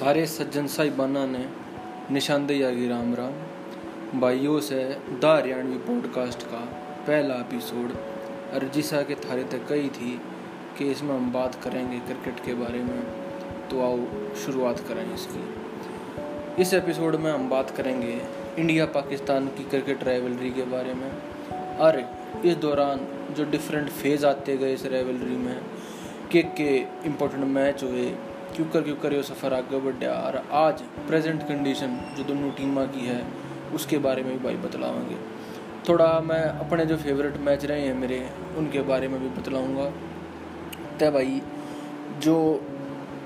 सारे सज्जन साहिबाना ने निशानदेही आगे राम राम। भाइयों से द हरियाणवी पॉडकास्ट का पहला एपिसोड अर्जिसा के थारे तक कही थी कि इसमें हम बात करेंगे क्रिकेट के बारे में। तो आओ शुरुआत करें इसकी। इस एपिसोड में हम बात करेंगे इंडिया पाकिस्तान की क्रिकेट राइवलरी के बारे में। और इस दौरान जो डिफरेंट फ़ेज़ आते गए इस राइवलरी में के के इम्पोर्टेंट मैच हुए क्यों कर क्यों कर सफ़र आगे बढ़ा? और आज प्रेजेंट कंडीशन जो दोनों टीम की है, उसके बारे में भी भाई बतलावांगे थोड़ा मैं अपने जो फेवरेट मैच रहे हैं मेरे, उनके बारे में भी बतलाऊँगा। तय भाई, जो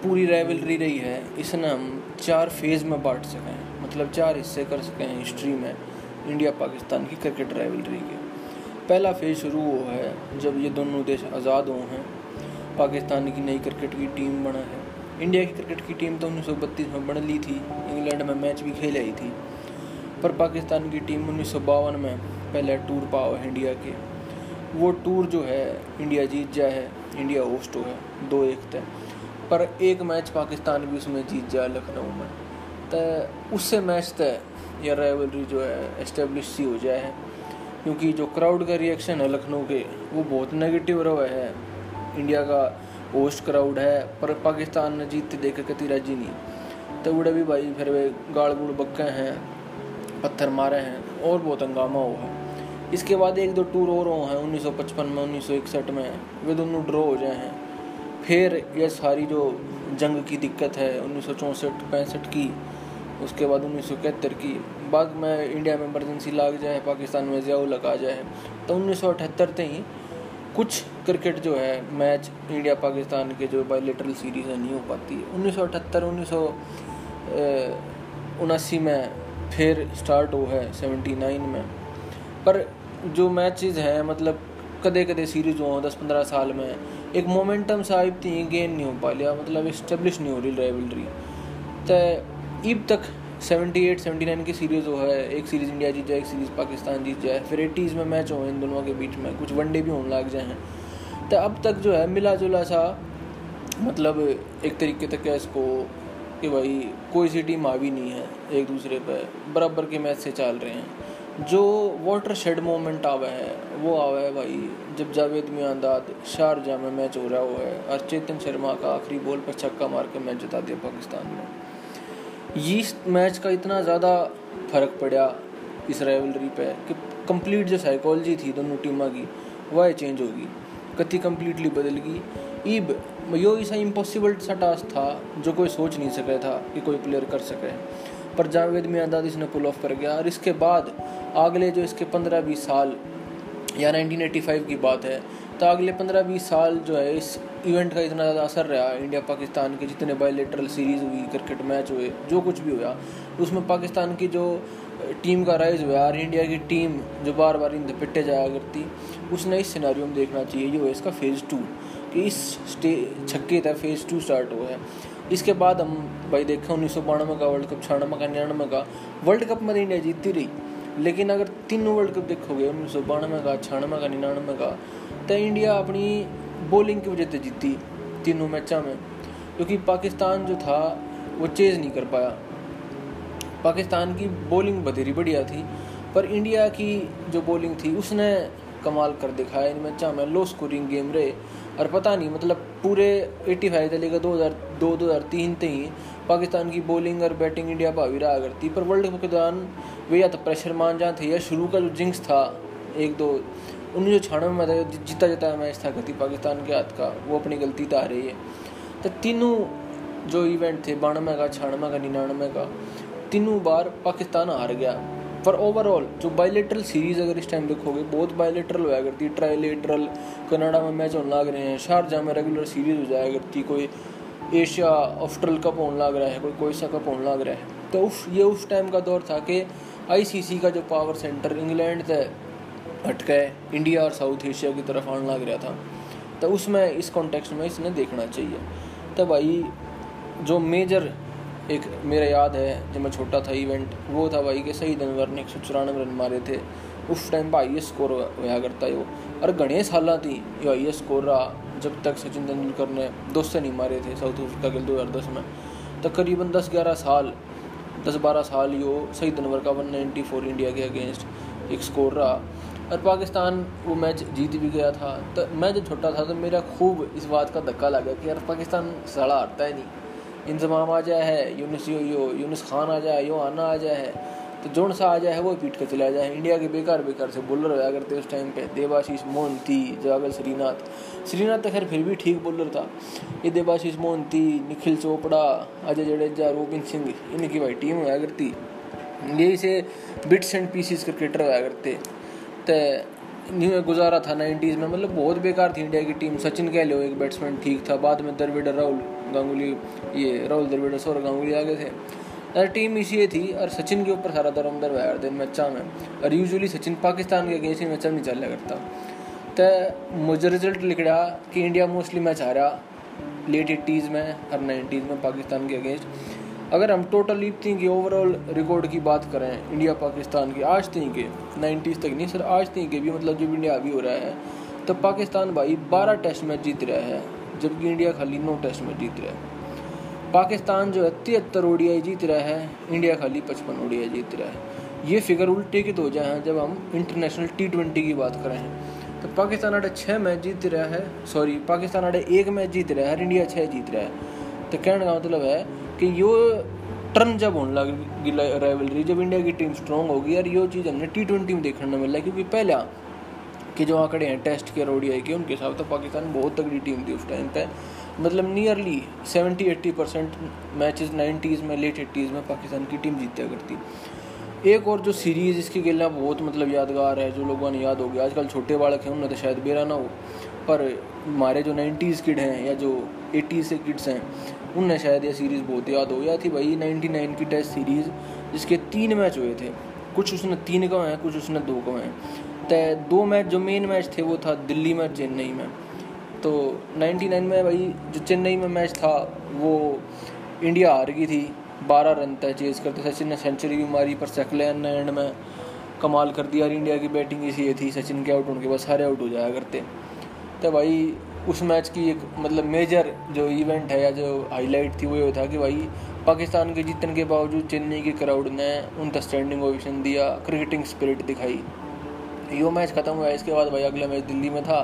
पूरी राइवलरी रही है, इसने हम चार फ़ेज़ में बांट सकें मतलब चार हिस्से कर सकें हिस्ट्री में इंडिया पाकिस्तान की क्रिकेट रेवलरी के। पहला फ़ेज़ शुरू हुआ है, जब ये दोनों देश आज़ाद हुए हैं। पाकिस्तान की नई क्रिकेट की टीम बना है। इंडिया की क्रिकेट की टीम तो उन्नीस सौ बत्तीस में बन ली थी, इंग्लैंड में मैच भी खेल आई थी। पर पाकिस्तान की टीम उन्नीस सौ बावन में पहले टूर पाओ है इंडिया के। वो टूर जो है, इंडिया जीत जाए है, इंडिया होस्ट हो है, दो एक तय। पर एक मैच पाकिस्तान भी उसमें जीत जाए लखनऊ में। तो उससे मैच तय या राइवलरी जो है इस्टेब्लिश सी हो जाए है। क्योंकि जो क्राउड का रिएक्शन है लखनऊ के, वो बहुत नेगेटिव रहा है। इंडिया का होस्ट क्राउड है, पर पाकिस्तान ने जीतते देख कती राज़ी नहीं। तो उड़े भी भाई, फिर वे गाड़ गुड़ बक्के हैं, पत्थर मारे हैं, और बहुत हंगामा हुआ इसके बाद एक दो टूर और हैं 1955 में 1961 में, वे दोनों ड्रॉ हो जाए हैं। फिर यह सारी जो जंग की दिक्कत है, उन्नीस सौ पैंसठ की, उसके बाद उन्नीस सौ इकहत्तर की, बाद में इंडिया में इमरजेंसी लग जाए, पाकिस्तान में ज़ियाउ लगा जाए तो उन्नीस सौ अठहत्तर ही कुछ क्रिकेट जो है, मैच इंडिया, पाकिस्तान के जो बायोलेटरल सीरीज़ है, नहीं हो पाती उन्नीस सौ अठहत्तर, उन्नीस सौ उनासी में फिर स्टार्ट हुआ है सेवेंटी नाइन में। पर जो मैचेस हैं मतलब कदे कदे सीरीज़ हो दस पंद्रह साल में, एक मोमेंटम साहिब थी गेन नहीं हो पा लिया मतलब इस्टेब्लिश नहीं हो रही राइवलरी तो ईब तक सेवेंटी एट सेवेंटी नाइन की सीरीज़ हो है, एक सीरीज़ इंडिया जीत जाए, एक सीरीज़ पाकिस्तान जीत जाए, फिर एटीज़ में मैच हो, इन दोनों के बीच में, कुछ वनडे भी होने लग जाए हैं। तो अब तक जो है मिला जुला सा मतलब एक तरीके तक क्या इसको, कि भाई कोई सी टीम आवी नहीं है एक दूसरे पर बराबर के मैच से चल रहे हैं। जो वाटर शेड मोमेंट आवा है, वो आवा है भाई, जब जावेद मियांदाद शारजा में मैच हो रहा हुआ है, और चेतन शर्मा का आखिरी बॉल पर छक्का मार के मैच जिता दिया पाकिस्तान में ये मैच का इतना ज़्यादा फ़र्क पड़ा इस राइवलरी पे, कि कंप्लीट जो साइकोलॉजी थी दोनों टीमों की वह चेंज होगी। कति कम्प्लीटली बदल गई। ईब यो ऐसा इम्पॉसिबल सा टास्क था, जो कोई सोच नहीं सका था कि कोई प्लेयर कर सके। पर जावेद मियादाद इसने पुल ऑफ़ कर गया। और इसके बाद, अगले जो इसके पंद्रह बीस साल, या 1985 की बात है तो अगले पंद्रह बीस साल जो है, इस इवेंट का इतना ज़्यादा असर रहा इंडिया पाकिस्तान के जितने बायोलेटरल सीरीज़ हुई क्रिकेट मैच हुए, जो कुछ भी हुआ, उसमें पाकिस्तान की जो टीम का राइज हुआ और इंडिया की टीम जो बार बार इन पिटे जाया करती उसने इस सिनारियों में देखना चाहिए जो है इसका फ़ेज़ टू कि इस स्टे, छक्के तक फ़ेज़ टू स्टार्ट हुआ है। इसके बाद हम भाई देखें उन्नीस सौ बानवे का वर्ल्ड कप छियानवे का, निन्यानवे का वर्ल्ड कप में इंडिया जीतती रही। लेकिन अगर तीनों वर्ल्ड कप देखोगे, उन्नीस सौ बानवे का, छियानवे का, निन्यानवे का तो इंडिया अपनी बॉलिंग की वजह से जीती तीनों मैचों में, क्योंकि पाकिस्तान जो था, वो चेज़ नहीं कर पाया। पाकिस्तान की बॉलिंग बधेरी बढ़िया थी, पर इंडिया की जो बॉलिंग थी, उसने कमाल कर दिखाया। इन मैचों में लो स्कोरिंग गेम रहे। और पता नहीं मतलब पूरे 85 से लेकर 2002 2003 तक ही पाकिस्तान की बॉलिंग और बैटिंग इंडिया भावी रहा करती। पर वर्ल्ड कप के दौरान वे या तो प्रेशर मान जहाँ थे या शुरू का जो जिंक्स था, एक दो, उन्नीस सौ छियानवे में था जीता जाता मैच था गति पाकिस्तान के हाथ का, वो अपनी गलती तो आ रही है। तो तीनों जो इवेंट थे, बानवे का, छियानवे का, निन्यानवे का तीनों बार पाकिस्तान हार गया। पर ओवरऑल जो बायोलेटरल सीरीज़ अगर इस टाइम देखोगे, बहुत बायोलेटरल हुआ करती ट्राइलेटरल कनाडा में मैच होने लग रहे हैं। शारजा में रेगुलर सीरीज़ हो जाया करती कोई एशिया ऑस्ट्रल कप होने लग रहा है, कोई कोई सा कप होने लग रहा है। तो उस ये उस टाइम का दौर था कि आईसीसी का जो पावर सेंटर इंग्लैंड से हट गए इंडिया और साउथ एशिया की तरफ़ आने लग रहा था। तो उसमें, इस कॉन्टेक्स्ट में इसने देखना चाहिए। तो भाई, जो मेजर एक मेरा याद है, जब मैं छोटा था इवेंट वो था भाई के सही अनवर ने एक सौ चौरानवे रन मारे थे। उस टाइम पर आई स्कोर होया करता है वो। और घने साल थी, ये आई स्कोर रहा। जब तक सचिन तेंदुलकर ने दो से नहीं मारे थे साउथ अफ्रीका के दो हज़ार दस में। तकरीबन दस ग्यारह साल, दस बारह साल यो सही नंबर का वन नाइन्टी फोर इंडिया के अगेंस्ट एक स्कोर रहा। और पाकिस्तान वो मैच जीत भी गया था। तो मैं जब छोटा था तो मेरा खूब इस बात का धक्का लगा कि यार पाकिस्तान सड़ा हारता है नहीं। इंतज़ाम आ जाए है यूनिस यो यो यूनिस खान आ जाए, यो आना आ जाए है तो जोन सा आ जाए वो पीट कर चला जाए। इंडिया के बेकार बेकार से बॉलर होया करते उस टाइम पे देवाशीष मोहंती जागल श्रीनाथ। श्रीनाथ तो खैर फिर भी ठीक बॉलर था। ये देवाशीष मोहंती निखिल चोपड़ा, अजय जडेजा, रोबिन सिंह, इनकी भाई टीम होया करती यही से बिट्स एंड पीसीस क्रिकेटर होया करते तो। न्यू गुजारा था नाइन्टीज़ में मतलब बहुत बेकार थी इंडिया की टीम सचिन कह लो एक बैट्समैन ठीक था, बाद में द्रविड़, राहुल। गांगुली, ये राहुल द्रविड़ सौरभ गांगुली आगे थे। यार टीम इसी थी, और सचिन के ऊपर सारा दरम दर यार दिन मैचा में। और यूजुअली सचिन पाकिस्तान के अगेंस्ट ही मैचा नहीं चल करता। तो मुझे रिज़ल्ट लिख रहा कि इंडिया मोस्टली मैच रहा लेट एट्टीज़ में और नाइन्टीज़ में पाकिस्तान के अगेंस्ट अगर हम टोटल इतनी की ओवरऑल रिकॉर्ड की बात करें इंडिया पाकिस्तान की, आज तक के नाइन्टीज़ तक नहीं, सर, आज तक के भी मतलब जब इंडिया अभी हो रहा है तो पाकिस्तान भाई बारह टेस्ट मैच जीत रहा है। जबकि इंडिया खाली नौ टेस्ट मैच जीत रहा है। पाकिस्तान जो है तिहत्तर ओडियाई जीत रहा है, इंडिया खाली पचपन ओडियाई जीत रहा है। ये फिगर उल्टे के तो जाए जब हम इंटरनेशनल टी ट्वेंटी की बात करें तो पाकिस्तान आड़े छः मैच जीत रहा है सॉरी पाकिस्तान आड़े एक मैच जीत रहा है इंडिया छः जीत रहा है। तो कहने का मतलब है कि यो टर्न जब होने लगी राइवलरी जब इंडिया की टीम स्ट्रॉन्ग होगी और ये चीज़ हमने टी ट्वेंटी में देखने मिल रहा है क्योंकि पहला कि जो आंकड़े हैं टेस्ट के रोडिया के उनके हिसाब से पाकिस्तान बहुत तगड़ी टीम थी उस टाइम पे। मतलब nearly seventy eighty percent matches nineties में लेट एट्टीज़ में पाकिस्तान की टीम जीता करती एक और जो सीरीज़ इसकी खेलना बहुत मतलब यादगार है, जो लोगों ने याद हो गया, आजकल छोटे बालक हैं उन्हें तो शायद बेरा ना हो, पर हमारे जो नाइन्टीज़ किड हैं या जो एटीज़ से किड्स हैं उन्हें शायद यह सीरीज़ बहुत याद हो गया थी। भाई नाइन्टी नाइन की टेस्ट सीरीज़ जिसके तीन मैच हुए थे, कुछ उसने तीन का हैं, कुछ उसने दो का हैं। तो दो मैच जो मेन मैच थे वो था दिल्ली में चेन्नई में। तो 99 में भाई जो चेन्नई में मैच था, वो इंडिया हार गई थी, बारह रन तय चेज करते सचिन ने सेंचुरी भी मारी, पर सेकलैन एंड में कमाल कर दिया इंडिया की बैटिंग इसी थी, सचिन के आउट उनके बाद सारे आउट हो जाया करते। तो भाई उस मैच की एक मतलब मेजर जो इवेंट है या जो हाईलाइट थी वो ये था कि भाई पाकिस्तान के जीतने के बावजूद चेन्नई की क्राउड ने उन तक स्टैंडिंग ओवेशन दिया क्रिकेटिंग स्पिरिट दिखाई। यो मैच ख़त्म हुआ, इसके बाद भाई अगला मैच दिल्ली में था।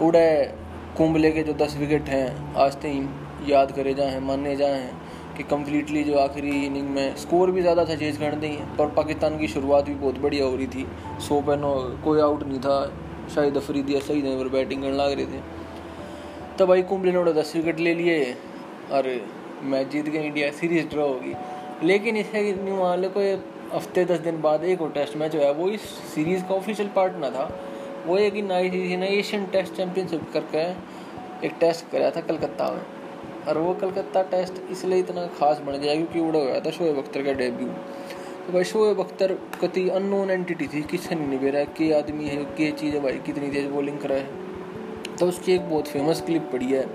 उड़े कुंबले के जो दस विकेट हैं, आज तक याद करे जाए, माने जाए कि कम्प्लीटली जो आखिरी इनिंग में स्कोर भी ज़्यादा था, चेज कर दी पर पाकिस्तान की शुरुआत भी बहुत बढ़िया हो रही थी। सो पे कोई आउट नहीं था। शायद अफरीदी सही नहीं पर बैटिंग करने लग रहे थे। तो भाई कुंबले ने दस विकेट ले लिए और मैच जीत गए, इंडिया सीरीज़ ड्रॉ होगी। लेकिन इसे मान लो कोई हफ़्ते दस दिन बाद एक और टेस्ट मैच हुआ वो इस सीरीज़ का ऑफिशियल पार्ट ना था। वो एक ही नाई थी ना एशियन टेस्ट चैम्पियनशिप करके एक टेस्ट कराया था कलकत्ता में। और वो कलकत्ता टेस्ट इसलिए इतना खास बन गया क्योंकि उड़ा हुआ था शोएब अख्तर का डेब्यू तो भाई शोएब अख्तर कति अननोन एंटिटी थी, किससे नहीं निभे रहा, के आदमी है, के चीज़ है भाई, कितनी तेज बॉलिंग करा है। तो उसकी एक बहुत फ़ेमस क्लिप पड़ी है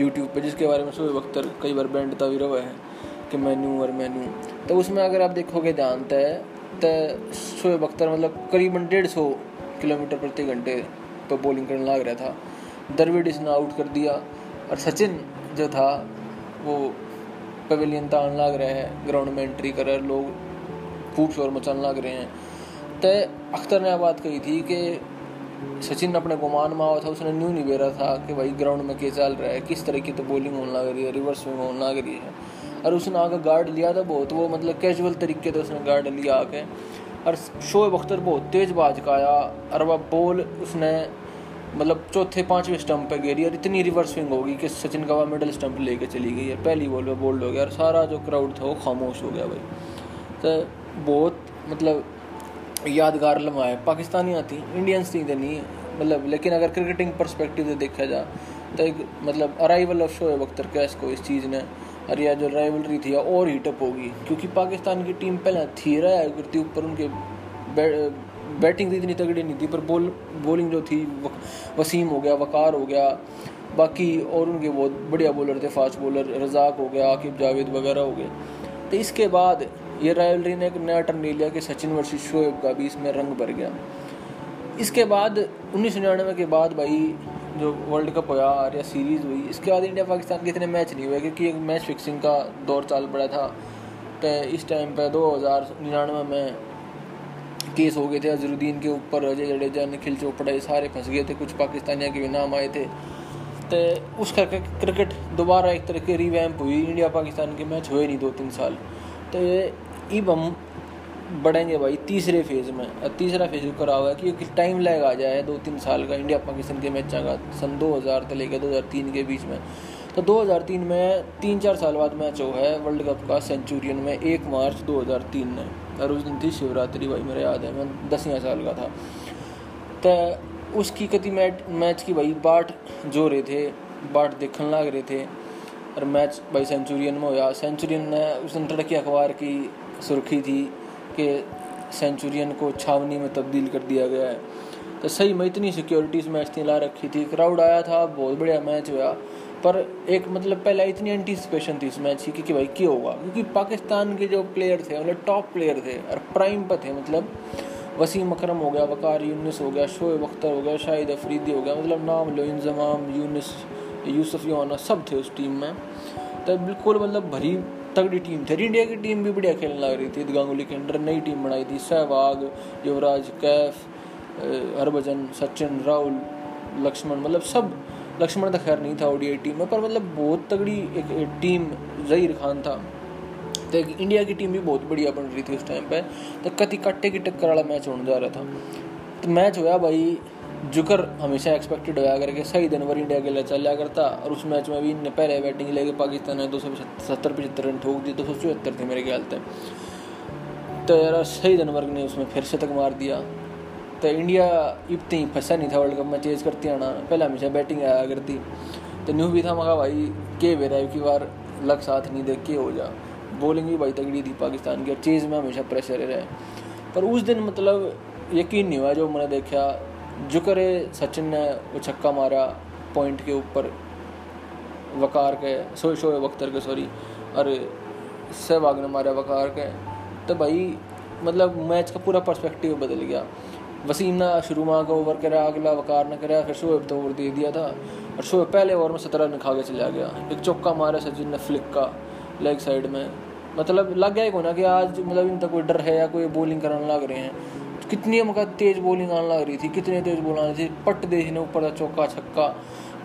यूट्यूब पर जिसके बारे में शोएब अख्तर कई बार बैंड भी हुआ है। कि मैनू और मैनू। तो उसमें अगर आप देखोगे जानता है तो शोएब अख्तर मतलब करीबन डेढ़ सौ किलोमीटर प्रति घंटे पर बॉलिंग करने लग रहा था। द्रविड इसने आउट कर दिया। और सचिन जो था, वो पवेलियन तान लग रहे हैं ग्राउंड में एंट्री कर रहे लोग खूब शोर मचाने लग रहे हैं। तो अख्तर ने बात कही थी कि सचिन अपने गुमान में आया था, उसने न्यू नहीं बेरा था कि भाई ग्राउंड में क्या चल रहा है, किस तरह की तो बॉलिंग होने लग रही है रिवर्स स्विंग होने लग रही है। और उसने आगे गार्ड लिया था बहुत, वो मतलब कैजुअल तरीके से उसने गार्ड लिया आके। और शोएब अख्तर बहुत तेज बाज का आया, और वह बॉल उसने मतलब चौथे, पाँचवें स्टंप पे गिरी और इतनी रिवर्स स्विंग होगी कि सचिन का वह मिडल स्टंप लेके चली गई है पहली बॉल पे बोल्ड हो गया, और सारा जो क्राउड था वो खामोश हो गया भाई। तो बहुत मतलब यादगार लम्हा है। पाकिस्तानी आती इंडियंस थी तो नहीं मतलब लेकिन अगर क्रिकेटिंग परस्पेक्टिव से देखा जाए तो एक मतलब arrival of Shoaib Akhtar case को इस चीज़ ने और यह जो राइवलरी थी और हीटअप होगी? क्योंकि पाकिस्तान की टीम पहले थी रहा करती ऊपर उनके बैटिंग इतनी तगड़ी नहीं थी, पर बॉल बॉलिंग जो थी वसीम हो गया, वकार हो गया, बाकी और उनके बहुत बढ़िया बॉलर थे फास्ट बॉलर रजाक हो गया, आकिब जावेद वगैरह हो गए। तो इसके बाद ये रायलरी ने एक नया टर्न ले लिया कि सचिन वर्सेस शोएब का भी इसमें रंग भर गया। इसके बाद उन्नीस सौ निन्यानवे के बाद भाई जो वर्ल्ड कप हुआ और या सीरीज़ हुई, इसके बाद इंडिया पाकिस्तान के इतने मैच नहीं हुए, क्योंकि एक मैच फिक्सिंग का दौर चल पड़ा था। तो इस टाइम पे दो हज़ार निन्यानवे में केस हो गए थे अजरुद्दीन के ऊपर, अजय जडेजा, निखिल चोपड़ा, ये सारे फंस गए थे, कुछ पाकिस्तानियों के भी नाम आए थे। तो उस करके क्रिकेट दोबारा एक तरह की रिवैम्प हुई इंडिया पाकिस्तान के मैच हुए नहीं दो तीन साल। तो ये हम बढ़ेंगे भाई, तीसरे फ़ेज़ में। तीसरा फ़ेज़ करा हुआ है कि टाइम लैग आ जाए दो तीन साल का इंडिया पाकिस्तान के मैच का, सन 2000 से लेकर 2003 के बीच में। तो 2003 में तीन चार साल बाद मैच हुआ है वर्ल्ड कप का सेंचुरियन में, एक मार्च 2003 में। और उस दिन थी शिवरात्रि भाई, मेरे याद है, मैं दसियाँ साल का था। तो उसकी कति मैच मैच की भाई बाट जो रहे थे, बाट देखने लग रहे थे। और मैच भाई सेंचुरियन में होया। सेंचुरियन ने उस दिन तड़की अखबार की सुर्खी थी कि सेंचुरियन को छावनी में तब्दील कर दिया गया है। तो सही, में इतनी सिक्योरिटीज़ मैच थी ला रखी थी। क्राउड आया था, बहुत बढ़िया मैच हुआ। पर एक मतलब पहले इतनी एंटीसिपेशन थी इस मैच की कि भाई क्या होगा? क्योंकि पाकिस्तान के जो प्लेयर थे मतलब टॉप प्लेयर थे और प्राइम पर थे मतलब वसीम अकरम हो गया, वकार यूनिस हो गया, शोएब अख्तर हो गया, शाहिद अफरीदी हो गया मतलब नाम लो, इंजमाम, यूनिस, यूसुफ योना सब थे उस टीम में। तो बिल्कुल मतलब भरी तगड़ी टीम थी। इंडिया की टीम भी बढ़िया खेलने लग रही थी। गांगुली के अंडर नई टीम बनाई थी। सहवाग युवराज कैफ हरभजन सचिन राहुल लक्ष्मण मतलब सब लक्ष्मण तो खैर नहीं था ओडीआई टीम में पर मतलब बहुत तगड़ी एक, टीम जहीर खान था। तो इंडिया की टीम भी बहुत बढ़िया बन रही थी उस टाइम पे। तो कति कट्टे की टक्कर वाला मैच होने जा रहा था। तो मैच हुआ भाई जुकर हमेशा एक्सपेक्टेड होया करके सही दिन भर इंडिया के लिए चल करता और उस मैच में भी इनने पहले बैटिंग लेके पाकिस्तान ने दो सौ सत्तर पचहत्तर, रन ठोक दिए, दो सौ चौहत्तर थे मेरे ख्याल से। तो यार, सही जनवर्ग ने उसमें फिर से तक मार दिया। तो इंडिया इतनी फंसा नहीं था वर्ल्ड कप में चेज करती आना। पहले हमेशा बैटिंग आया करती। तो न्यू भी था मगा भाई, के बेरा की बार लग साथ नहीं देख के हो जा। बॉलिंग भी भाई तगड़ी थी पाकिस्तान की, और चेज में हमेशा प्रेशर रहे। पर उस दिन मतलब यकीन नहीं हुआ, जो मैंने देखा जो करे सचिन ने वो छक्का मारा पॉइंट के ऊपर वकार के सो शोएब अख्तर के सॉरी और सहवाग ने मारा वकार के। तो भाई मतलब मैच का पूरा पर्सपेक्टिव बदल गया। वसीम ने शुरू में का ओवर करा, अगला वकार ने करा, फिर शोएब तो ओवर दे दिया था। और शोएब पहले ओवर में सत्रह रन खा के चला गया। एक चौका मारा सचिन ने फ्लिक का लेग साइड में। मतलब लग गया ही ना कि आज मतलब इनका कोई डर है या कोई बॉलिंग कराने लग रहे हैं। कितनी मका तेज बॉलिंग आने लग रही थी, कितनी तेज बॉल आनी थी। पट दे ने ऊपर का चौका, छक्का।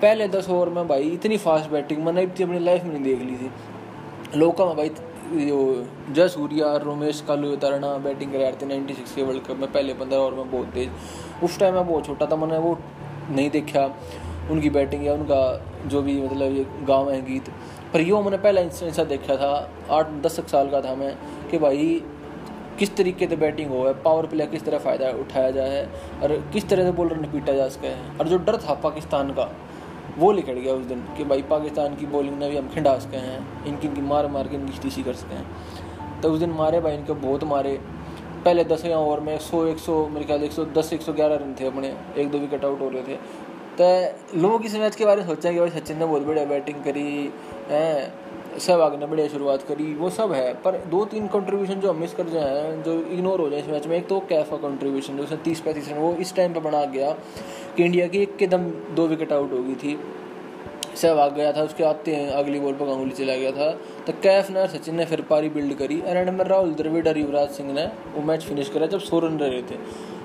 पहले दस ओवर में भाई इतनी फास्ट बैटिंग मैंने इतनी अपनी लाइफ में नहीं देख ली थी। लोका में भाई जो Jayasuriya, Romesh, Kaluwitharana batting कर रहे थे नाइन्टी सिक्स के वर्ल्ड कप में पहले पंद्रह ओवर में बहुत तेज। उस टाइम मैं बहुत छोटा था, मैंने वो नहीं देखा। उनकी बैटिंग या उनका जो भी मतलब ये गाँव है गीत। पर यो मैंने पहला इंस्टेंस देखा था, आठ, दस साल का था मैं, कि भाई किस तरीके से बैटिंग हो है पावर प्ले किस तरह फ़ायदा उठाया जाए और किस तरह से बॉलर ने पीटा जा सके और जो डर था पाकिस्तान का, वो निकल गया उस दिन कि भाई पाकिस्तान की बॉलिंग ने भी हम खिंडा सके हैं, इनकी इनकी मार मार के इनकी टीसी कर सके हैं। तो उस दिन मारे भाई, इनके बहुत मारे। पहले दस ओवर में सौ, एक सौ, मेरे ख्याल एक सौ दस, एक सौ ग्यारह रन थे अपने, एक दो विकेट आउट हो रहे थे। तो लोग इस मैच के बारे में सोचा कि भाई सचिन ने बहुत बढ़िया बैटिंग करी, है। सहवाग ने बढ़िया शुरुआत करी, वो सब है, पर दो तीन कंट्रीब्यूशन जो हम मिस कर जाए जो इग्नोर हो जाए इस मैच में, एक तो कैफ का कंट्रीब्यूशन जो उसने तीस पैंतीस रन, वो इस टाइम पे बना गया कि इंडिया की एक के दम दो विकेट आउट हो गई थी। सहवाग गया था, उसके आते हैं अगली बॉल पर गांगुली चला गया था। तो कैफ ने सचिन ने फिर पारी बिल्ड करी एंड में राहुल द्रविड और युवराज सिंह ने वो मैच फिनिश करा जब सौ रन रहे थे।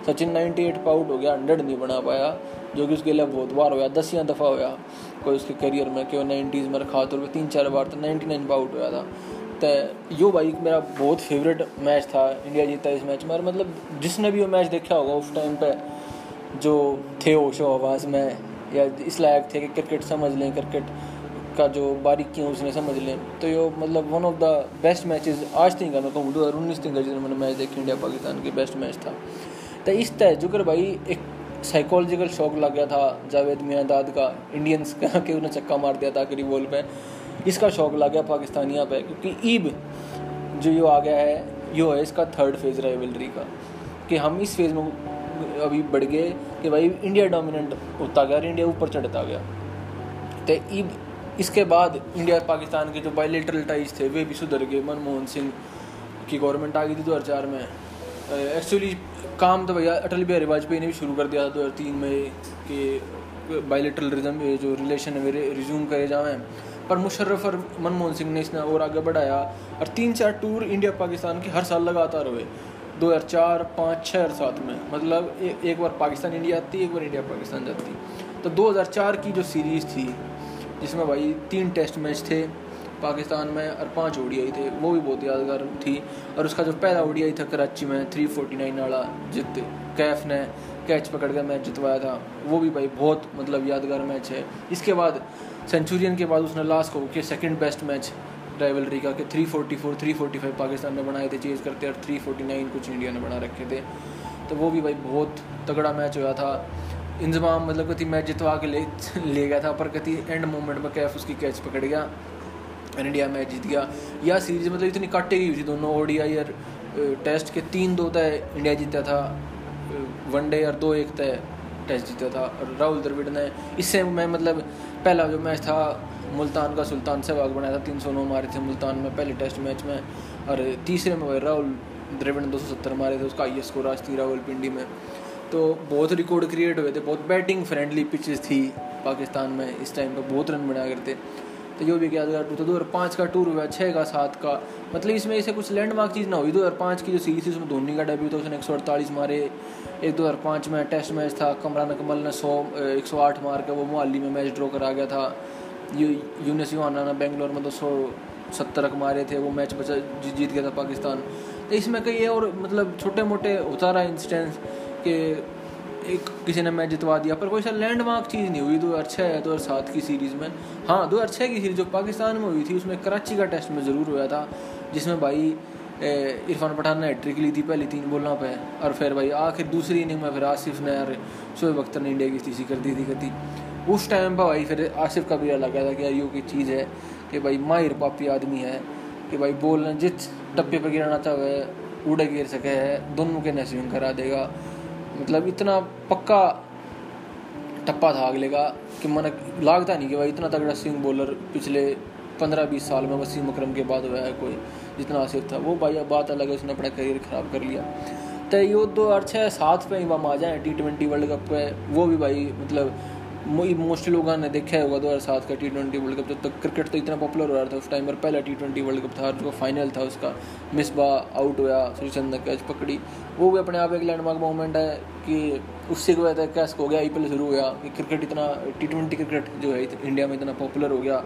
सचिन नाइन्टी एट पर आउट हो गया हंड्रेड नहीं बना पाया, जो कि उसके लिए बहुत बार होया दसियाँ दफ़ा होया कोई उसके करियर में कि नाइन्टीज़ में तौर पर तीन चार बार तो नाइन्टी नाइन पर आउट हुआ था। तो यो भाई मेरा बहुत फेवरेट मैच था इंडिया जीता इस मैच में और मतलब जिसने भी वो मैच देखा होगा उस टाइम पर जो थे ओशो आवाज़ में, या इस लायक थे कि क्रिकेट समझ लें क्रिकेट का जो बारीकियाँ उसने समझ लें। तो ये मतलब one of the best matches आज तक का मैं कहूँ, दो हज़ार उन्नीस तक मैंने मैच देखी इंडिया पाकिस्तान के बेस्ट मैच था। तो इस तय जुकर भाई एक साइकोलॉजिकल शौक लग गया था जावेद मियाँ दाद का इंडियंस के उन्हें चक्का मार दिया था आखिरी बॉल पे। इसका शौक लग गया पाकिस्तानिया पे, क्योंकि ईब जो यो आ गया है, यो है इसका थर्ड फ़ेज़ राइवलरी का, कि हम इस फ़ेज़ में अभी बढ़ गए, कि भाई इंडिया डोमिनेंट होता गया और इंडिया ऊपर चढ़ता गया। तो ईब, इसके बाद इंडिया पाकिस्तान के जो बायोलिटरल टाइज थे, वे भी सुधर गए। मनमोहन सिंह की गवर्नमेंट आ गई थी दो हज़ार चार में। एक्चुअली काम तो भैया अटल बिहारी वाजपेयी ने भी शुरू कर दिया था दो हज़ार तीन में कि बायोलिटरलिज्म जो रिलेशन है मेरे रिज्यूम करे जाए पर मुशर्रफ और मनमोहन सिंह ने इसने और आगे बढ़ाया और तीन चार टूर इंडिया पाकिस्तान के हर साल लगातार हुए। दो हज़ार चार पाँच छः और सात में। मतलब ए, एक बार पाकिस्तान इंडिया आती एक बार इंडिया पाकिस्तान जाती। तो 2004 की जो सीरीज़ थी जिसमें भाई तीन टेस्ट मैच थे पाकिस्तान में और पाँच ओडीआई थे वो भी बहुत यादगार थी। और उसका जो पहला ओडीआई था कराची में थ्री फोर्टी नाइन वाला जित, कैफ ने कैच पकड़ कर मैच जितवाया था। वो भी भाई बहुत मतलब यादगार मैच है। इसके बाद, सेंचुरियन के बाद उसने लास्ट को कि सेकंड बेस्ट मैच राइवलरी का कि 344 345 पाकिस्तान ने बनाए थे चेज करते और 349 कुछ इंडिया ने बना रखे थे। तो वो भी भाई बहुत तगड़ा मैच हुआ था। इंजमाम मतलब कति मैच जितवा के ले ले गया था, पर कति एंड मोमेंट में कैफ उसकी कैच पकड़ गया। इंडिया मैच जीत गया। या सीरीज़ मतलब इतनी काटे गई थी दोनों, ओडीआई और टेस्ट के तीन दो तय इंडिया जीता था वनडे और दो एक तय टेस्ट जीता था। और राहुल द्रविड़ ने इससे मैं मतलब पहला जो मैच था, मुल्तान का सुल्तान सहवाग बनाया था, तीन सौ नौ मारे थे मुल्तान में पहले टेस्ट मैच में। और तीसरे में राहुल द्रविड़ ने दो सौ सत्तर मारे थे, उसका आई स्कोर आज थी राहुल पिंडी में। तो बहुत रिकॉर्ड क्रिएट हुए थे, बहुत बैटिंग फ्रेंडली पिचेस थी पाकिस्तान में इस टाइम पर बहुत रन बनाया करते तो जो भी यादगार टूर था दो हज़ार पाँच का टूर हुआ छः का, सात का। मतलब इसमें ऐसे कुछ लैंडमार्क चीज़ ना हुई। दो हज़ार पाँच की जो सीरीज़ थी, उसमें धोनी का डेब्यू था, उसने एक सौ अड़तालीस मारे। एक दो हज़ार पाँच में टेस्ट मैच था कमरान कमल ने सौ एक सौ आठ मार के वो मोहाली में मैच ड्रॉ करा गया था। यू, यूनिस यूहाना ने बेंगलोर में दो सौ सत्तर रक मारे थे, वो मैच बचा जीत गया था पाकिस्तान। तो इसमें कई और मतलब छोटे मोटे होता रहा इंस्टेंस के एक किसी ने मैच जितवा दिया, पर कोई सा लैंडमार्क चीज़ नहीं हुई, दो हज़ार छः दो हज़ार सात की सीरीज़ में। हाँ दो हज़ार छः की सीरीज़ जो पाकिस्तान में हुई थी, उसमें कराची का टेस्ट में ज़रूर हुआ था, जिसमें भाई इरफान पठान ने हैट्रिक ली थी पहली तीन बोलना पे, और फिर भाई आखिर दूसरी इनिंग में फिर आसिफ ने और शोएब अख्तर ने इंडिया की स्थिति कर दी थी कती उस टाइम पर भाई फिर आसिफ का भी लगा था कि यार यो की चीज़ है कि भाई माहिर पापी आदमी है, कि भाई बोलना जिस टप्पे पर गिराना चाहे, उड़े गिर सके है दोनों के नस्विंग करा देगा। मतलब इतना पक्का टप्पा था अगले का कि मन लागता नहीं कि भाई इतना तगड़ा स्विंग बॉलर पिछले पंद्रह बीस साल में वसीम अक्रम के बाद हुआ है कोई, जितना आसिफ था। वो भाई अब बात अलग है, उसने अपना करियर ख़राब कर लिया। तो ये दो हज़ार छः सात पे ही वहाँ आ जाए टी ट्वेंटी वर्ल्ड कप पे, वो भी भाई मतलब मोस्टली लोगों ने देखा होगा दो हज़ार सात का टी ट्वेंटी वर्ल्ड कप जब तक क्रिकेट तो इतना पॉपुलर हो रहा था उस टाइम पर पहला टी ट्वेंटी वर्ल्ड कप था, जो फाइनल था उसका। मिसबा आउट हुआ श्रीचंद ने कैच पकड़ी। वो भी अपने आप एक लैंडमार्क मोमेंट है कि उससे क्या था कैस हो गया आई शुरू हो गया, कि क्रिकेट इतना टी ट्वेंटी क्रिकेट जो है इंडिया में इतना पॉपुलर हो गया,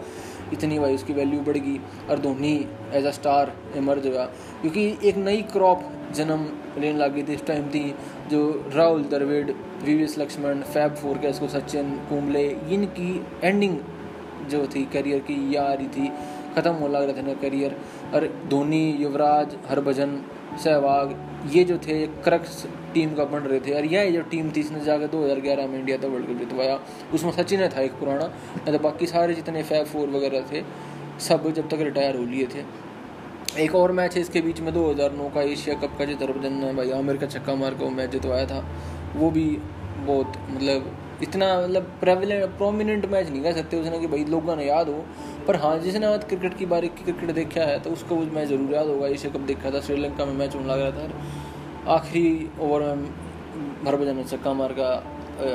इतनी भाई उसकी वैल्यू बढ़ गई, और Dhoni as a star emerge हुआ। क्योंकि एक नई क्रॉप जन्म लेने लगी थी इस टाइम थी, जो Rahul Dravid V Laxman, fab four का इसको सचिन, कुंबले, इनकी एंडिंग जो थी करियर की, ये आ रही थी, ख़त्म हो लग रहा था ना करियर और धोनी, युवराज, हरभजन, सहवाग, ये जो थे, क्रक्स टीम का बन रहे थे। और यह जो टीम थी, इसने जाकर 2011 में इंडिया का वर्ल्ड कप जितवाया। उसमें सचिन ने था एक पुराना तो बाकी सारे जितने फैब फोर वगैरह थे, सब जब तक रिटायर हो लिए थे। एक और मैच है, इसके बीच में 2009 का एशिया कप का जो हरभजन ने भाई, आमिर का छक्का मार का मैच जितवाया था। वो भी बहुत मतलब इतना मतलब प्रेवलेंट प्रोमिनेंट मैच नहीं कह सकते उसने कि भाई लोगों ने याद हो। पर हाँ जिसने आज क्रिकेट की बारीक की क्रिकेट देखा है तो उसको वो मैच ज़रूर याद होगा। इसे कब देखा था? श्रीलंका में मैच होने लग रहा था आखिरी ओवर में हरभजन ने छक्का मार का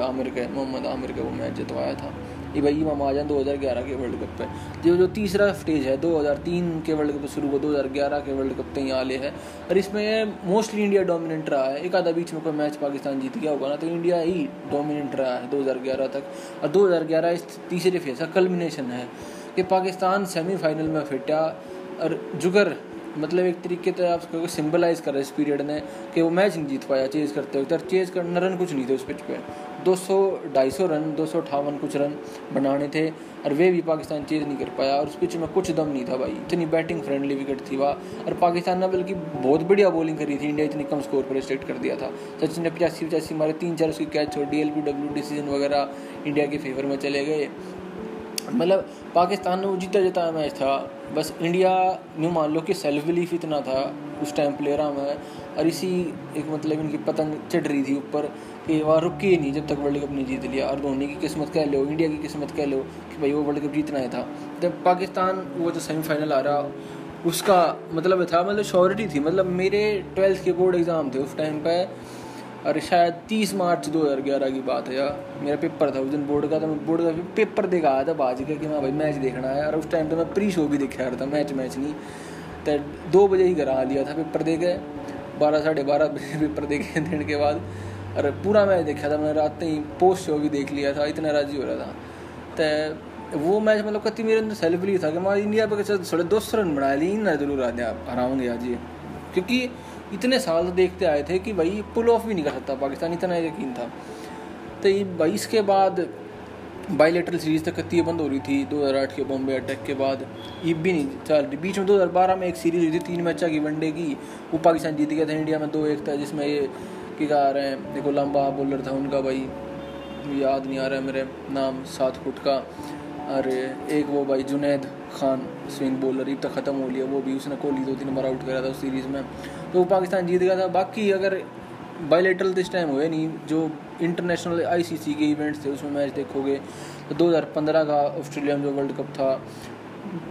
आमिर के, मोहम्मद आमिर का वो मैच जितवाया था। ये भाई इमाम आज़म 2011 के वर्ल्ड कप पे जो जो तीसरा स्टेज है 2003 के वर्ल्ड कप शुरू हुआ 2011 के वर्ल्ड कप तक आले है। और इसमें मोस्टली इंडिया डोमिनेंट रहा है। एक आधा बीच में कोई मैच पाकिस्तान जीत गया होगा ना तो इंडिया ही डोमिनेंट रहा है 2011 तक। और 2011 इस तीसरे फ़ेज़ का कल्मिनेशन है कि पाकिस्तान सेमीफाइनल में फिटा। और जुगर मतलब एक तरीके से आप उसको सिंबलाइज कर रहे इस पीरियड ने, कि वो मैच नहीं जीत पाया चेज करते वक्त। चेज करना, रन कुछ नहीं थे उस पिच पे। 200 250 रन, दो सौ अठावन कुछ रन बनाने थे और वे भी पाकिस्तान चेज नहीं कर पाया और उस पिच में कुछ दम नहीं था भाई। इतनी बैटिंग फ्रेंडली विकेट थी वह और पाकिस्तान ने बल्कि बहुत बढ़िया बॉलिंग करी थी। इंडिया इतनी कम स्कोर पर स्टेट कर दिया था। सचिन ने पचासी पचासी मारे तीन चार उसकी कैच छोड़ D L P W decision वगैरह इंडिया के फेवर में चले गए। मतलब पाकिस्तान ने वो जीता जीता मैच था। बस इंडिया यूँ मान लो कि सेल्फ बिलीफ इतना था। उस टाइम प्लेयरा में और इसी एक मतलब इनकी पतंग चढ़ रही थी ऊपर कि वहाँ रुकी ही नहीं जब तक वर्ल्ड कप नहीं जीत लिया। और धोनी की किस्मत कह लो इंडिया की किस्मत कह लो कि भाई वो वर्ल्ड कप जीतना ही था। जब पाकिस्तान वो जो सेमीफाइनल आ रहा, उसका मतलब था मतलब श्योरिटी थी। मतलब मेरे ट्वेल्थ के बोर्ड एग्ज़ाम थे उस टाइम पर और शायद तीस मार्च 2011 की बात है यार। मेरा पेपर था उस दिन बोर्ड का तो मैं बोर्ड का पेपर देखा आया था, बाज का कि मैं भाई मैच देखना है। और उस टाइम तो मैं प्री शो भी देखा रहा था मैच मैच नहीं। तो दो बजे ही घर आ लिया था पेपर दे के बारह, साढ़े बारह बजे पेपर देखे देने के बाद। और पूरा मैच देखा था, मैंने रात ही पोस्ट शो भी देख लिया था, इतना राज़ी हो रहा था। तो वो मैच मतलब कति मेरे अंदर सेल्फ बिलीव था कि मैं इंडिया पर थोड़े दो सौ रन बना ली ना ज़रूर हराऊँगे आज ये। क्योंकि इतने साल तो देखते आए थे कि भाई पुल ऑफ़ भी नहीं कर सकता पाकिस्तान, इतना यकीन था। तो भाई इसके बाद बाईलेटरल सीरीज़ तक कत्ती बंद हो रही थी 2008 के बॉम्बे अटैक के बाद। ये भी नहीं चल रही बीच में 2012 में एक सीरीज़ हुई थी, तीन मैचा की, वनडे की। वो पाकिस्तान जीत गया था, इंडिया में दो एक था, जिसमें ये क्या आ रहे हैं, देखो लंबा बॉलर था उनका भाई, याद नहीं आ रहा है मेरे नाम, सात फुट का। अरे एक वो भाई, जुनेद खान स्विंग बॉलर अब तक ख़त्म हो लिया, वो भी उसने कोहली दो तीन बार आउट करा था उस सीरीज़ में। तो वो पाकिस्तान जीत गया था, बाकी अगर बायोलेटरल दिस टाइम हुए नहीं, जो इंटरनेशनल आईसीसी के इवेंट्स थे, उसमें मैच देखोगे। तो 2015 का ऑस्ट्रेलिया में जो वर्ल्ड कप था,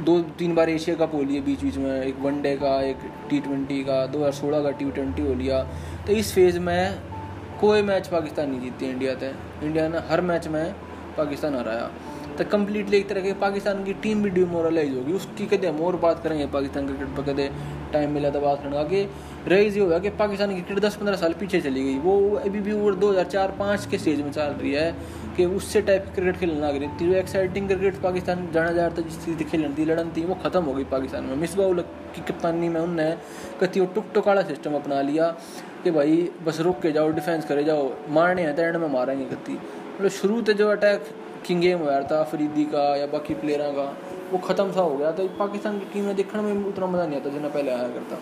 दो, तीन बार एशिया कप हो लिया बीच बीच में। एक वनडे का, एक टी ट्वेंटी का 2016 का टी ट्वेंटी हो लिया। तो इस फ़ेज़ में कोई मैच पाकिस्तान नहीं जीती इंडिया थे इंडिया ने हर मैच में पाकिस्तान हराया। तो कम्प्लीटली एक तरह के पाकिस्तान की टीम भी डिमोरलाइज होगी उसकी कदे हम और बात करेंगे पाकिस्तान क्रिकेट पर कदे। टाइम मिला था बात करने आगे रही ये होगा कि पाकिस्तान की क्रिकेट दस पंद्रह साल पीछे चली गई। वो अभी भी वो दो हज़ार चार पाँच के स्टेज में चल रही है कि उससे टाइप की क्रिकेट खेलने लग रही थी। जो एक्साइटिंग क्रिकेट पाकिस्तान जाना जा रहा था, जिस चीज़ खेलने थी लड़न थी, वो खत्म हो गई पाकिस्तान में। मिस बाउल की कप्तानी में उनने कति वो टुक टुक वाला सिस्टम अपना लिया कि भाई, बस रुक के जाओ डिफेंस करे जाओ, मारने हैं तो एंड में मारेंगे कति मतलब शुरू से जो अटैक किंग गेम हो रहा था फरीदी का या बाकी प्लेयरों का वो ख़त्म सा हो गया तो पाकिस्तान की टीम में देखने में उतना मज़ा नहीं आता जितना पहले आया करता।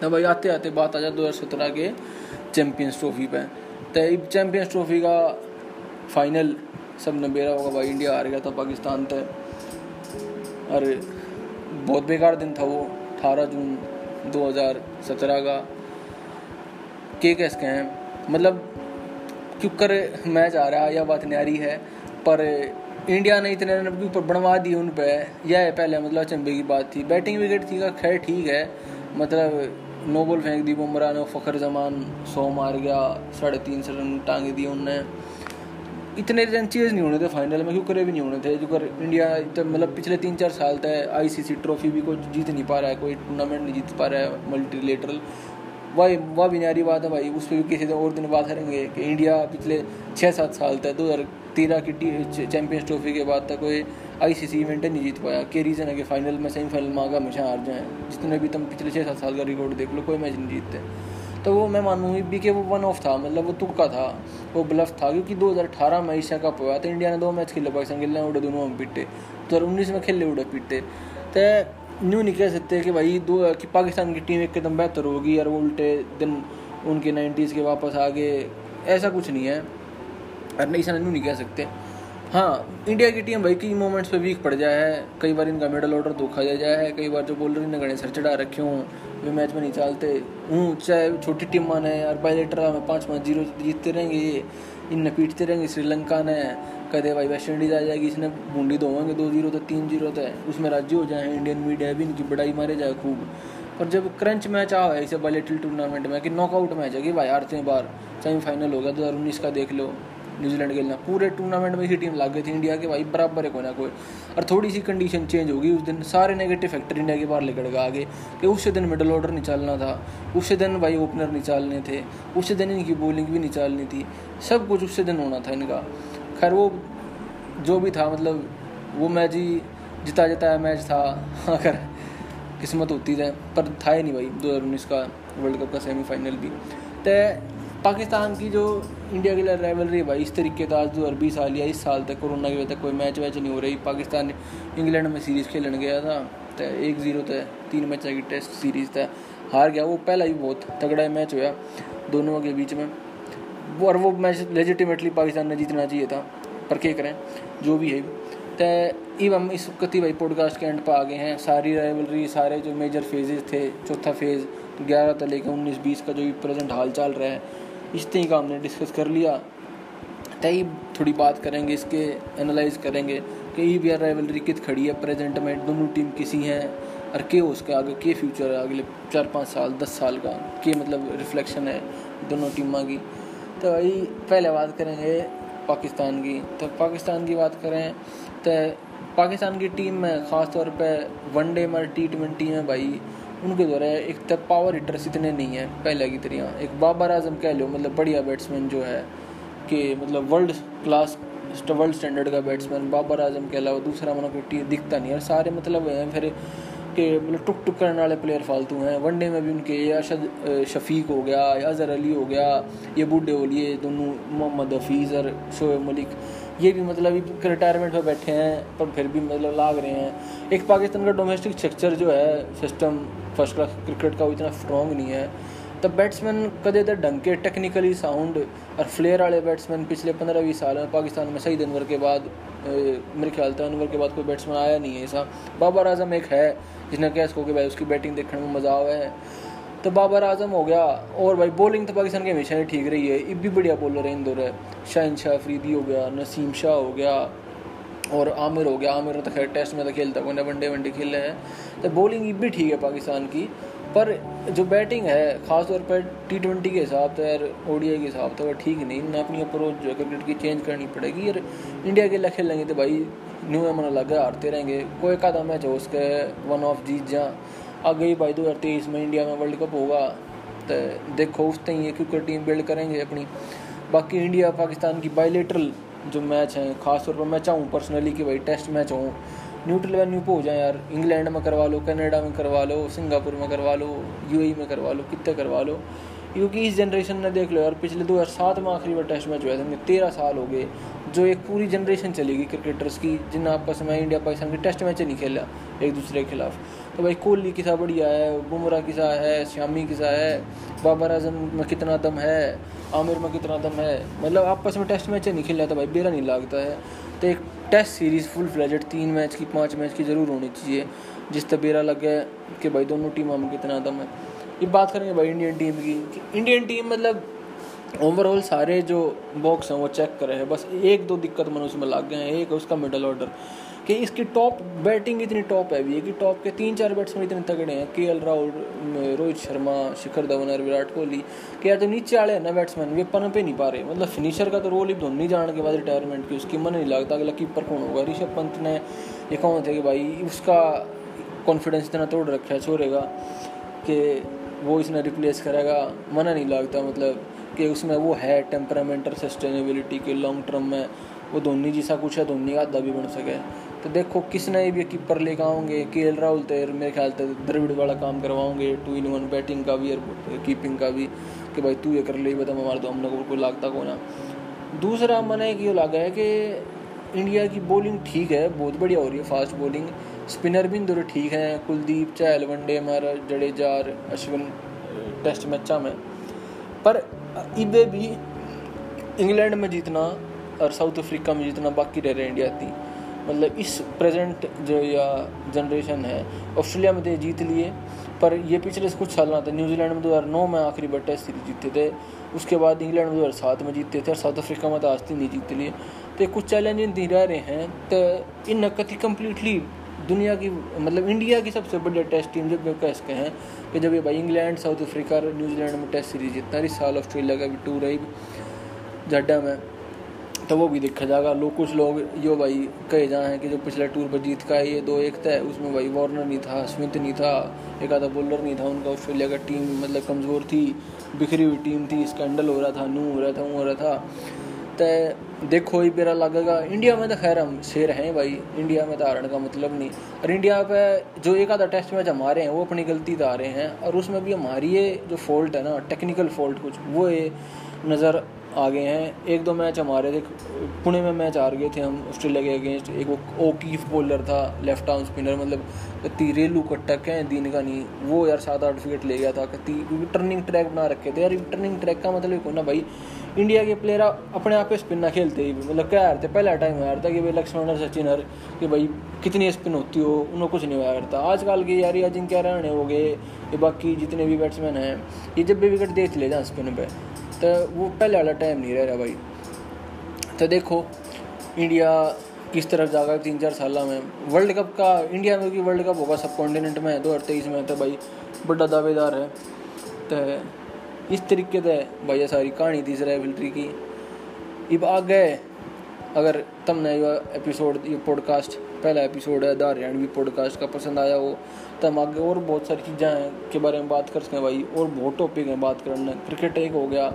तो भाई आते आते बात आ जाए दो हज़ार सत्रह के चैम्पियंस ट्रॉफी पे। तो चैम्पियंस ट्रॉफी का फाइनल सबने बेरा होगा भाई, इंडिया हार गया था पाकिस्तान तय अरे बहुत बेकार दिन था वो, अठारह जून 2017 का के। कैस के हैं। मतलब कर, मैच आ रहा है या बात न्यारी है, पर इंडिया ने इतने रन ऊपर बनवा दिए उन पर यह है पहले मतलब चंबे की बात थी। बैटिंग विकेट थी का, खैर ठीक है। मतलब नो बॉल फेंक दी बुमराह ने, फखर जमान सौ मार गया, साढ़े तीन सौ रन टांगे दिए उनने। इतने रन चेज नहीं होने थे फाइनल में क्यों करे भी नहीं होने थे। जो कर इंडिया तो मतलब पिछले तीन चार साल तक आईसीसी ट्रॉफी भी कोई जीत नहीं पा रहा है, कोई टूर्नामेंट नहीं जीत पा रहा है मल्टीलेटरल वही, वह भी न्यारी बात है भाई, उस पर भी किसी और दिन बात करेंगे कि इंडिया पिछले छः सात साल तक, दो हज़ार तेरह की चैंपियंस ट्रॉफी के बाद तक कोई आईसीसी इवेंट नहीं जीत पाया। के रीज़न है कि फाइनल में सेमीफाइनल में आगे हमेशा हार जाए। जितने भी तुम पिछले छः सात साल का रिकॉर्ड देख लो, कोई मैच नहीं जीतते। तो वो मैं मानूँ भी कि वो वन ऑफ़ था मतलब वो तुक्का था, वो ब्लफ था, क्योंकि 2018 में एशिया कप हुआ तो इंडिया ने दो मैच खेले, पाकिस्तान खेलने उड़े दोनों में पीटे। दो हज़ार उन्नीस में खेले, उड़े पीटे। तो न्यू नहीं कह सकते कि भाई दो कि पाकिस्तान की टीम एकदम बेहतर होगी, और वो उल्टे दिन उनके नाइन्टीज़ के वापस आ गए ऐसा कुछ नहीं है। नहीं ऐसा नहीं कह सकते। हाँ इंडिया की टीम भाई कई मोमेंट्स पे वीक पड़ जाए है कई बार इनका मिडल ऑर्डर धोखा दे जाए है कई बार जो बॉलर इन्हें गणे सर चढ़ा रखे हूँ, वे मैच में नहीं चलते। हूँ, चाहे छोटी टीम माने और बाईलेटर में पाँच पाँच ज़ीरो जीतते रहेंगे ये इनने पीटते रहेंगे, श्रीलंका ने कदे भाई वेस्ट इंडीज आ जाएगी, इसने बूंदी दोवेंगे दो ज़ीरो तो तीन ज़ीरो तो उसमें राज्य हो जाए इंडियन मीडिया भी इनकी बड़ाई मारे जाए खूब। और जब क्रंच मैच आ है इसे बाईलेटल टूर्नामेंट में, कि नॉकआउट मैच है, कि भाई हारते हैं बार सेमीफाइनल हो गया, दो हज़ार उन्नीस का देख लो। न्यूजीलैंड खेलना। पूरे टूर्नामेंट में ही टीम लाग गई थी इंडिया के, भाई, बराबर है कोई ना कोई। और थोड़ी सी कंडीशन चेंज होगी उस दिन। सारे नेगेटिव फैक्टर इंडिया के बाहर लेकर गए आगे कि उस दिन मिडल ऑर्डर नहीं था। उस दिन भाई ओपनर नहीं चलने थे। उस दिन इनकी बॉलिंग भी नहीं चलनी थी। सब कुछ उस दिन होना था इनका। खैर, वो जो भी था मतलब वो मैच ही जिता जिताया मैच था। अगर किस्मत होती है पर था ही नहीं भाई, दो हज़ार उन्नीस का वर्ल्ड कप का सेमीफाइनल भी। तो पाकिस्तान की जो इंडिया के लिए रेवलरी भाई, इस तरीके का आज दो हज़ार बीस साल या इस साल तक कोरोना की वजह तक कोई मैच वैच नहीं हो रही। पाकिस्तान इंग्लैंड में सीरीज़ खेलने गया था तो एक ज़ीरो था तीन मैच की टेस्ट सीरीज़ था हार गया, वो पहला ही बहुत तगड़ा मैच हुआ दोनों के बीच में। वो और वो मैच लेजिटिमेटली पाकिस्तान ने जीतना चाहिए था, पर क्या करें, जो भी है। तो इव हम इस कति भाई पॉडकास्ट के एंड पर आ गए हैं। सारी राइवलरी सारे जो मेजर फेजेस थे, चौथा फ़ेज़ ग्यारह से लेकर उन्नीस बीस का जो भी प्रेजेंट हाल चाल रहा है इस तरह का हमने डिस्कस कर लिया। तई थोड़ी बात करेंगे, इसके एनालाइज करेंगे कि ई बी आर राइवलरी कित खड़ी है प्रेजेंट में, दोनों टीम किसी हैं और के उसके आगे, के फ्यूचर है अगले चार पाँच साल, दस साल का, के मतलब रिफ्लेक्शन है दोनों टीमों की। तो भाई, पहले बात करेंगे पाकिस्तान की। तो पाकिस्तान की बात करें तो पाकिस्तान की टीम में ख़ास तौर पे वनडे में टी ट्वेंटी में भाई। उनके द्वारा एक तो पावर हिटर्स इतने नहीं हैं, पहले की तरह। एक बाबर आज़म कह लो मतलब बढ़िया बैट्समैन जो है, कि मतलब वर्ल्ड क्लास वर्ल्ड स्टैंडर्ड का बैट्समैन बाबर आज़म के अलावा दूसरा मतलब कोई दिखता नहीं। है सारे मतलब हैं, फिर के मतलब टुक टुक करने वाले प्लेयर फालतू हैं। वनडे में भी उनके अरशद शफीक हो गया अजहर अली हो गया, ये बूढ़े हो लिए दोनों, मोहम्मद हफीज़ और शोएब मलिक। ये भी मतलब रिटायरमेंट में बैठे हैं, पर फिर भी मतलब लाग रहे हैं। एक पाकिस्तान का डोमेस्टिक स्ट्रक्चर जो है सिस्टम फ़र्स्ट क्लास क्रिकेट का वो इतना स्ट्रॉन्ग नहीं है। तो बैट्समैन कदे तो ढंग के टेक्निकली साउंड और फ्लेयर वाले बैट्समैन पिछले पंद्रह बीस साल में पाकिस्तान में सही अनवर के बाद मेरे ख्याल से अनवर के बाद कोई बैट्समैन आया नहीं है ऐसा। बाबर आज़म एक है, जिसने कह सको कि भाई उसकी बैटिंग देखने में मज़ा आया है। तो बाबर आज़म हो गया। और भाई बॉलिंग तो पाकिस्तान की हमेशा ही ठीक रही है। इब भी बढ़िया बॉलर है इंदौर। है शाहिन शाह अफरीदी हो गया, नसीम शाह हो गया, और आमिर हो गया। आमिर तो खैर टेस्ट में तो खेलता, कोई वनडे वनडे खेल रहे हैं। तो बॉलिंग इब भी ठीक है पाकिस्तान की। पर जो बैटिंग है ख़ास तौर पर टी ट्वेंटी के हिसाब से यार ओडीआई के हिसाब से ठीक नहीं। ना अपनी अप्रोच जो है क्रिकेट की चेंज करनी पड़ेगी। यार इंडिया के लिए खेलेंगे तो भाई न्यू एमन अलग हारते रहेंगे। कोई एक आधा मैच हो उसके वन ऑफ़ जीत जा। आगे ही भाई दो हज़ार तेईस में इंडिया में वर्ल्ड कप होगा। तो देखो, उस तक ये क्रिकेट टीम बिल्ड करेंगे अपनी। बाकी इंडिया पाकिस्तान की बायोलेटरल जो मैच हैं खास तौर पर मैं चाहूँ पर्सनली कि भाई टेस्ट मैच हो। न्यूट्रल वेन्यू पे हो जाए यार। इंग्लैंड में करवा लो कनाडा में करवा लो सिंगापुर में करवा लो यूएई में करवा लो, कितने करवा लो। क्योंकि इस जनरेशन ने देख लो यार, पिछले दो हज़ार सात में आखिरी बार टेस्ट मैच हुआ था तेरह साल हो गए, जो एक पूरी जनरेशन चलेगी क्रिकेटर्स की जिन आपस में इंडिया पाकिस्तान की टेस्ट मैच नहीं खेला, एक दूसरे के खिलाफ। तो भाई कोहली किसा बढ़िया है, बुमराह किसा है श्यामी किसा है, बाबर आज़म में कितना दम है, आमिर में कितना दम है। मतलब आपस में टेस्ट मैच नहीं खेला तो भाई, बेरा नहीं लगता है। तो एक टेस्ट सीरीज़ फुल फ्लेजेड तीन मैच की, पाँच मैच की ज़रूर होनी चाहिए, जिस तरह बेरा लग गया कि भाई दोनों टीमों में कितना दम है। ये बात करेंगे भाई इंडियन टीम की इंडियन टीम मतलब ओवरऑल सारे जो बॉक्स हैं वो चेक करे हैं। बस एक दो दिक्कत मन उसमें लग गए हैं। एक उसका मिडल ऑर्डर कि इसकी टॉप बैटिंग इतनी टॉप है भी है कि टॉप के तीन चार बैट्समैन इतने तगड़े हैं। के एल राहुल, रोहित शर्मा, शिखर धवन और विराट कोहली, कि यार जो नीचे वाले हैं ना बैट्समैन वे पन पे नहीं पा रहे। मतलब फिनिशर का तो रोल ही धोनी जाने के बाद रिटायरमेंट की। उसकी मन नहीं लगता अगला कीपर कौन होगा। ऋषभ पंत ने ये कौन थे कि भाई, उसका कॉन्फिडेंस इतना तोड़ रखा है छोड़ेगा कि वो इसने रिप्लेस करेगा। मना नहीं लगता मतलब कि उसमें वो है टेम्परामेंट और सस्टेनेबिलिटी के लॉन्ग टर्म में, वो धोनी जैसा कुछ है, धोनी का अद्धा भी बन सके। तो देखो, किसने भी कीपर लेकर आओगे? के एल राहुल तो मेरे ख्याल से द्रविड़ वाला काम करवाओगे टू इन वन बैटिंग का भी और कीपिंग का भी, कि भाई तू ये कर ले बता हमारे तो हम लोग को लागता को ना दूसरा मन ये लगा है कि इंडिया की बॉलिंग ठीक है, बहुत बढ़िया हो रही है फास्ट बॉलिंग स्पिनर भी इंदौर ठीक है, कुलदीप चहल वनडे हमारा जडेजा अश्विन टेस्ट मैचा में। पर इबे भी इंग्लैंड में जीतना और साउथ अफ्रीका में जीतना बाकी रह रहे इंडिया थी मतलब इस प्रेजेंट जो या जनरेशन है, ऑस्ट्रेलिया में तो जीत लिए, पर ये पिछले कुछ साल ना था न्यूजीलैंड में 2009 में आखिरी बार टेस्ट सीरीज़ जीते थे, उसके बाद इंग्लैंड में 2007 में जीते थे और साउथ अफ्रीका में तो आज तक नहीं जीते लिए तो कुछ चैलेंज रह रहे हैं तो इन कति कम्प्लीटली दुनिया की मतलब इंडिया की सबसे बड़ी टेस्ट टीम जब कह सकते हैं, कि जब ये भाई England South Africa New Zealand में टेस्ट सीरीज़ जितना इस साल ऑस्ट्रेलिया का भी टूर है जड्डा में तो वो भी देखा जाएगा। लोग, कुछ लोग यो भाई कहे जाए कि जो पिछले टूर पर जीत का है ये दो एक था उसमें भाई वार्नर नहीं था स्मिथ नहीं था, एक आधा बॉलर नहीं था, उनका ऑस्ट्रेलिया का टीम मतलब कमज़ोर थी, बिखरी हुई टीम थी स्कैंडल हो रहा था, नू हो रहा था, वो हो रहा था। तो देखो ही मेरा लगेगा। इंडिया में तो खैर हम शेर हैं भाई। इंडिया में तो हारने का मतलब नहीं। और इंडिया पे जो एक आधा टेस्ट मैच हमारे हैं, वो अपनी गलती तो आ रहे हैं। और उसमें भी हमारी ये जो फॉल्ट है ना टेक्निकल फॉल्ट कुछ, वो ये नज़र आ गए हैं। एक दो मैच हमारे थे। पुणे में मैच हार गए थे हम, ऑस्ट्रेलिया के अगेंस्ट एक वो ओकीफ बॉलर था लेफ़्ट आर्म स्पिनर मतलब कत्ती रेलू कट्टक है, दिन का नहीं वो यार सात आठ विकेट ले गया था, कत्ती। टर्निंग ट्रैक बना रखे थे। यार टर्निंग ट्रैक का मतलब को ना भाई? इंडिया के प्लेयर अपने आप पे स्पिन ना खेलते ही। मतलब क्या हारते पहला टाइम हारता कि भाई लक्ष्मण और सचिन हर कि भाई कितनी स्पिन होती हो उन्हें कुछ नहीं हुआ करता। आजकल के यार अजिंक्य रहने हो गए, ये बाकी जितने भी बैट्समैन हैं, ये जब भी विकेट देख ले जाए स्पिन पे तो वो पहले वाला टाइम नहीं रह रहा भाई। तो देखो इंडिया किस तरफ़ जाएगा तीन चार साल में? वर्ल्ड कप का इंडिया में भी वर्ल्ड कप होगा सब कॉन्टिनेंट में, दो हज़ार तेईस में तो भाई बड़ा दावेदार है। तो इस तरीके से भाई सारी कहानी थी फिल्ट्री की। अब आगे अगर तुमने ये एपिसोड ये पॉडकास्ट, पहला एपिसोड है द हरियाणवी पॉडकास्ट का पसंद आया हो तो हम आगे और बहुत सारी चीज़ें हैं के बारे में बात कर सकें भाई, और बहुत टॉपिक हैं बात करना। क्रिकेट एक हो गया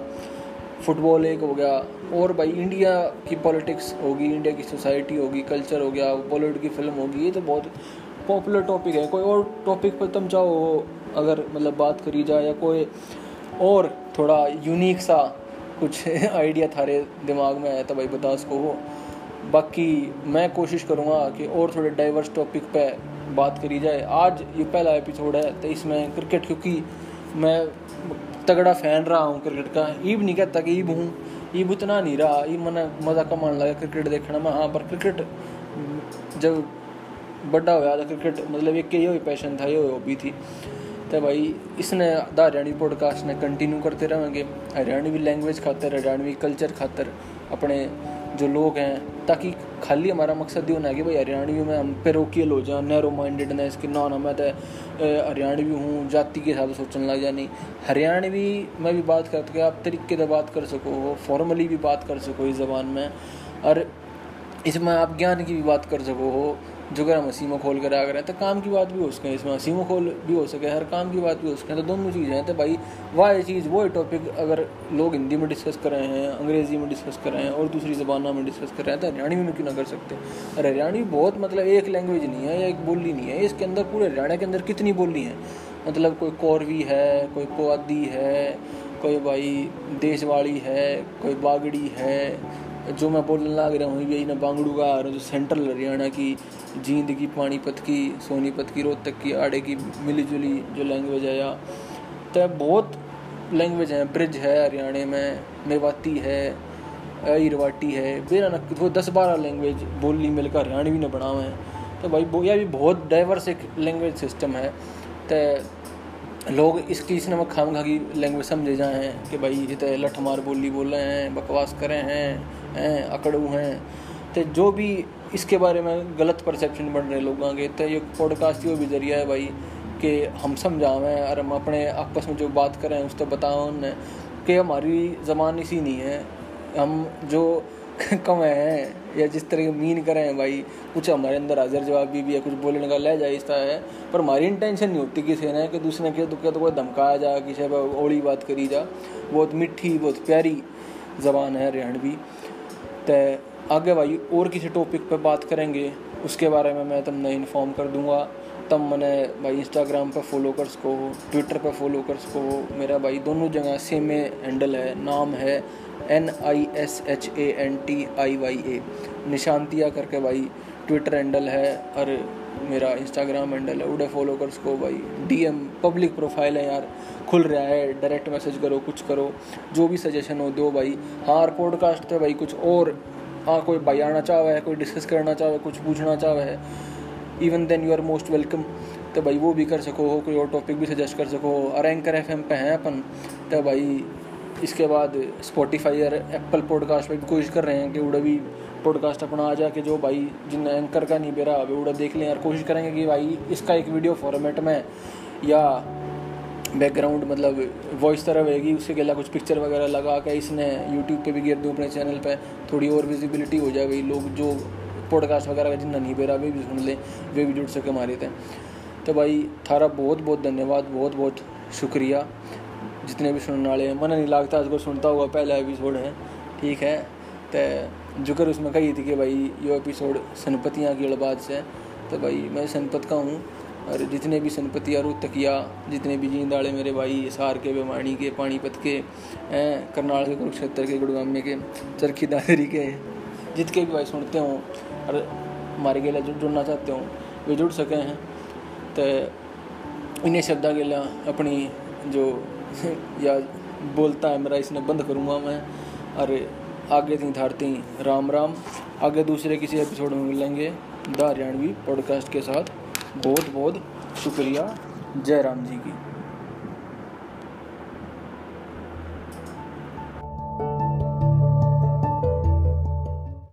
फुटबॉल एक हो गया, और भाई इंडिया की पॉलिटिक्स होगी इंडिया की सोसाइटी होगी कल्चर हो गया बॉलीवुड की फ़िल्म होगी, ये तो बहुत पॉपुलर टॉपिक है। कोई और टॉपिक पर तुम चाहो, अगर मतलब बात करी जाए या कोई और थोड़ा यूनिक सा कुछ आइडिया थारे दिमाग में आया तो भाई बता सको हो बाकी मैं कोशिश करूँगा कि और थोड़े डाइवर्स टॉपिक पे बात करी जाए। आज ये पहला एपिसोड है तो इसमें क्रिकेट क्योंकि मैं तगड़ा फ़ैन रहा हूँ क्रिकेट का। ईब नहीं कहता कि ईब हूँ, ईब उतना नहीं रहा। ईब मैंने मज़ा कमान लगा क्रिकेट देखने में। हाँ पर क्रिकेट जब बड़ा होया तो क्रिकेट मतलब एक ये पैशन था, ये हॉबी थी। तो भाई, इसने द हरियाणवी पॉडकास्ट ने कंटिन्यू करते रहेंगे हरियाणवी लैंग्वेज खातर, हरियाणवी कल्चर खातर, अपने जो लोग हैं, ताकि खाली हमारा मकसद ये होना है कि भाई हरियाणवी में हम पे रोकियल हो जाए नैरो माइंडेडनेस कि ना ना, मैं तो हरियाणवी हूँ, जाति के हिसाब से सोचने लग जाए नहीं। हरियाणवी में भी बात करते आप तरीके से बात कर सको फॉर्मली भी बात कर सको इस ज़बान में, और इसमें आप ज्ञान की भी बात कर सको हो जो अगर हम हसीमो खोल कर आ रहे हैं तो काम की बात भी हो सके, इसमें हसीमो खोल भी हो सके, हर काम की बात भी हो सके तो दोनों चीज़ें हैं तो भाई, वाह चीज़, वो टॉपिक अगर लोग हिंदी में डिस्कस कर रहे हैं, अंग्रेज़ी में डिस्कस कर रहे हैं, और दूसरी ज़बानों में डिस्कस कर रहे हैं तो हरियाणवी में क्यों ना कर सकते? और हरियाणवी बहुत मतलब एक लैंग्वेज नहीं है, या एक बोली नहीं है, इसके अंदर, पूरे हरियाणा के अंदर कितनी बोली हैं? मतलब कोई कौरवी है, कोई पोआदी है, कोई भाई देशवाड़ी है, कोई बागड़ी है, जो मैं बोलने लग रहा हूँ, यही ना बांगड़ू का जो सेंट्रल हरियाणा की जींद की पानीपत की सोनीपत की, रोहतक की, आड़े की मिली जुली जो लैंग्वेज है या तो बहुत लैंग्वेज है ब्रिज है, हरियाणा में मेवाती है इरवाटी है बेरा न, वो दस बारह लैंग्वेज बोली मिलकर हरियाणवी ने बनावे हैं। तो भाई यह भी बहुत डाइवर्स एक लैंग्वेज सिस्टम है। तो लोग इसकी, इसने में खाम की लैंग्वेज समझे जाए हैं कि भाई जितने लठमार बोली बोल रहे हैं, बकवास करें हैं हैं अकड़ू हैं। तो जो भी इसके बारे में गलत परसेप्शन बन रहे लोगों के। तो ये पॉडकास्ट वो भी ज़रिया है भाई कि हम समझावें और हम अपने आपस में जो बात करें उस तो बताओ कि हमारी ज़बान इसी नहीं है। हम जो कम हैं या जिस तरह मीन करें भाई कुछ हमारे अंदर हाजिर जवाब भी, भी है कुछ बोलने का ले जाए है। पर हमारी इंटेंशन नहीं होती किसी ने कि दूसरे के तो तो कोई धमकाया जा किसी पर ओड़ी बात करी जा। बहुत मिठी बहुत प्यारी ज़बान है हरियाणवी। तो आगे भाई, और किसी टॉपिक पे बात करेंगे, उसके बारे में मैं तुमने इन्फॉर्म कर दूँगा। तब मैंने भाई इंस्टाग्राम पे फॉलो कर सको ट्विटर पे फॉलो कर सको मेरा भाई दोनों जगह सेम हैंडल है, नाम है N I S H A N T I Y A Nishantiya करके भाई ट्विटर हैंडल है, और मेरा इंस्टाग्राम हैंडल है, उड़े फॉलो कर सको भाई डीएम पब्लिक प्रोफ़ाइल है यार। खुल रहा है डायरेक्ट मैसेज करो, कुछ करो, जो भी सजेशन हो दो भाई। हाँ पॉडकास्ट पे भाई कुछ और हाँ कोई भाई आना चाहे है कोई डिस्कस करना चाहे कुछ पूछना चाहे है even then you are most welcome तो भाई वो भी कर सको हो कोई और टॉपिक भी सजेस्ट कर सको। और एंकर एफ़ पे हैं अपन तो भाई इसके बाद स्पॉटिफाई और एप्पल पॉडकास्ट पर भी कोशिश कर रहे हैं कि उड़ा भी पॉडकास्ट अपना आ जाके जो भाई जिन एंकर का नहीं बेरा अभी उड़ा देख लें और कोशिश करेंगे कि भाई इसका एक वीडियो फॉर्मेट में या बैकग्राउंड मतलब वॉइस तरह रहेगी उसके अलावा कुछ पिक्चर वगैरह लगा के इसने यूट्यूब पे भी गिर दूँ अपने चैनल पे, थोड़ी और विजिबिलिटी हो जाए भाई लोग जो पॉडकास्ट वगैरह का जितना नहीं बेरा, वे भी सुन लें, वे भी जुड़ सके हमारे थे तो भाई, थारा बहुत बहुत धन्यवाद, बहुत बहुत शुक्रिया। जितने भी सुनने वाले हैं, मन नहीं लगता उसको सुनता हुआ, पहला एपिसोड है, ठीक है? तो जुकर उसमें कही थी कि भाई, ये एपिसोड सनपतियाँ की अड़बाज से तो भाई, मैं सनपत का हूँ और जितने भी सनपतिया तकिया जितने भी जींद मेरे भाई, सार के बेमाणी के, पानीपत के, हैं, करनाल के, कुरुक्षेत्र के गुड़गामे के, चरखी दादरी के, जितके भी भाई सुनते हों, और हमारे गेला जुड़ जुड़ना चाहते हों, वे जुड़ सके हैं। तो इन्हें शब्दा गेला अपनी जो या बोलता है, मेरा इसने बंद करूँगा मैं, और आगे थी थारती राम राम। आगे दूसरे किसी एपिसोड में मिलेंगे, द हरियाणवी पॉडकास्ट के साथ। बहुत बहुत शुक्रिया जय राम जी की।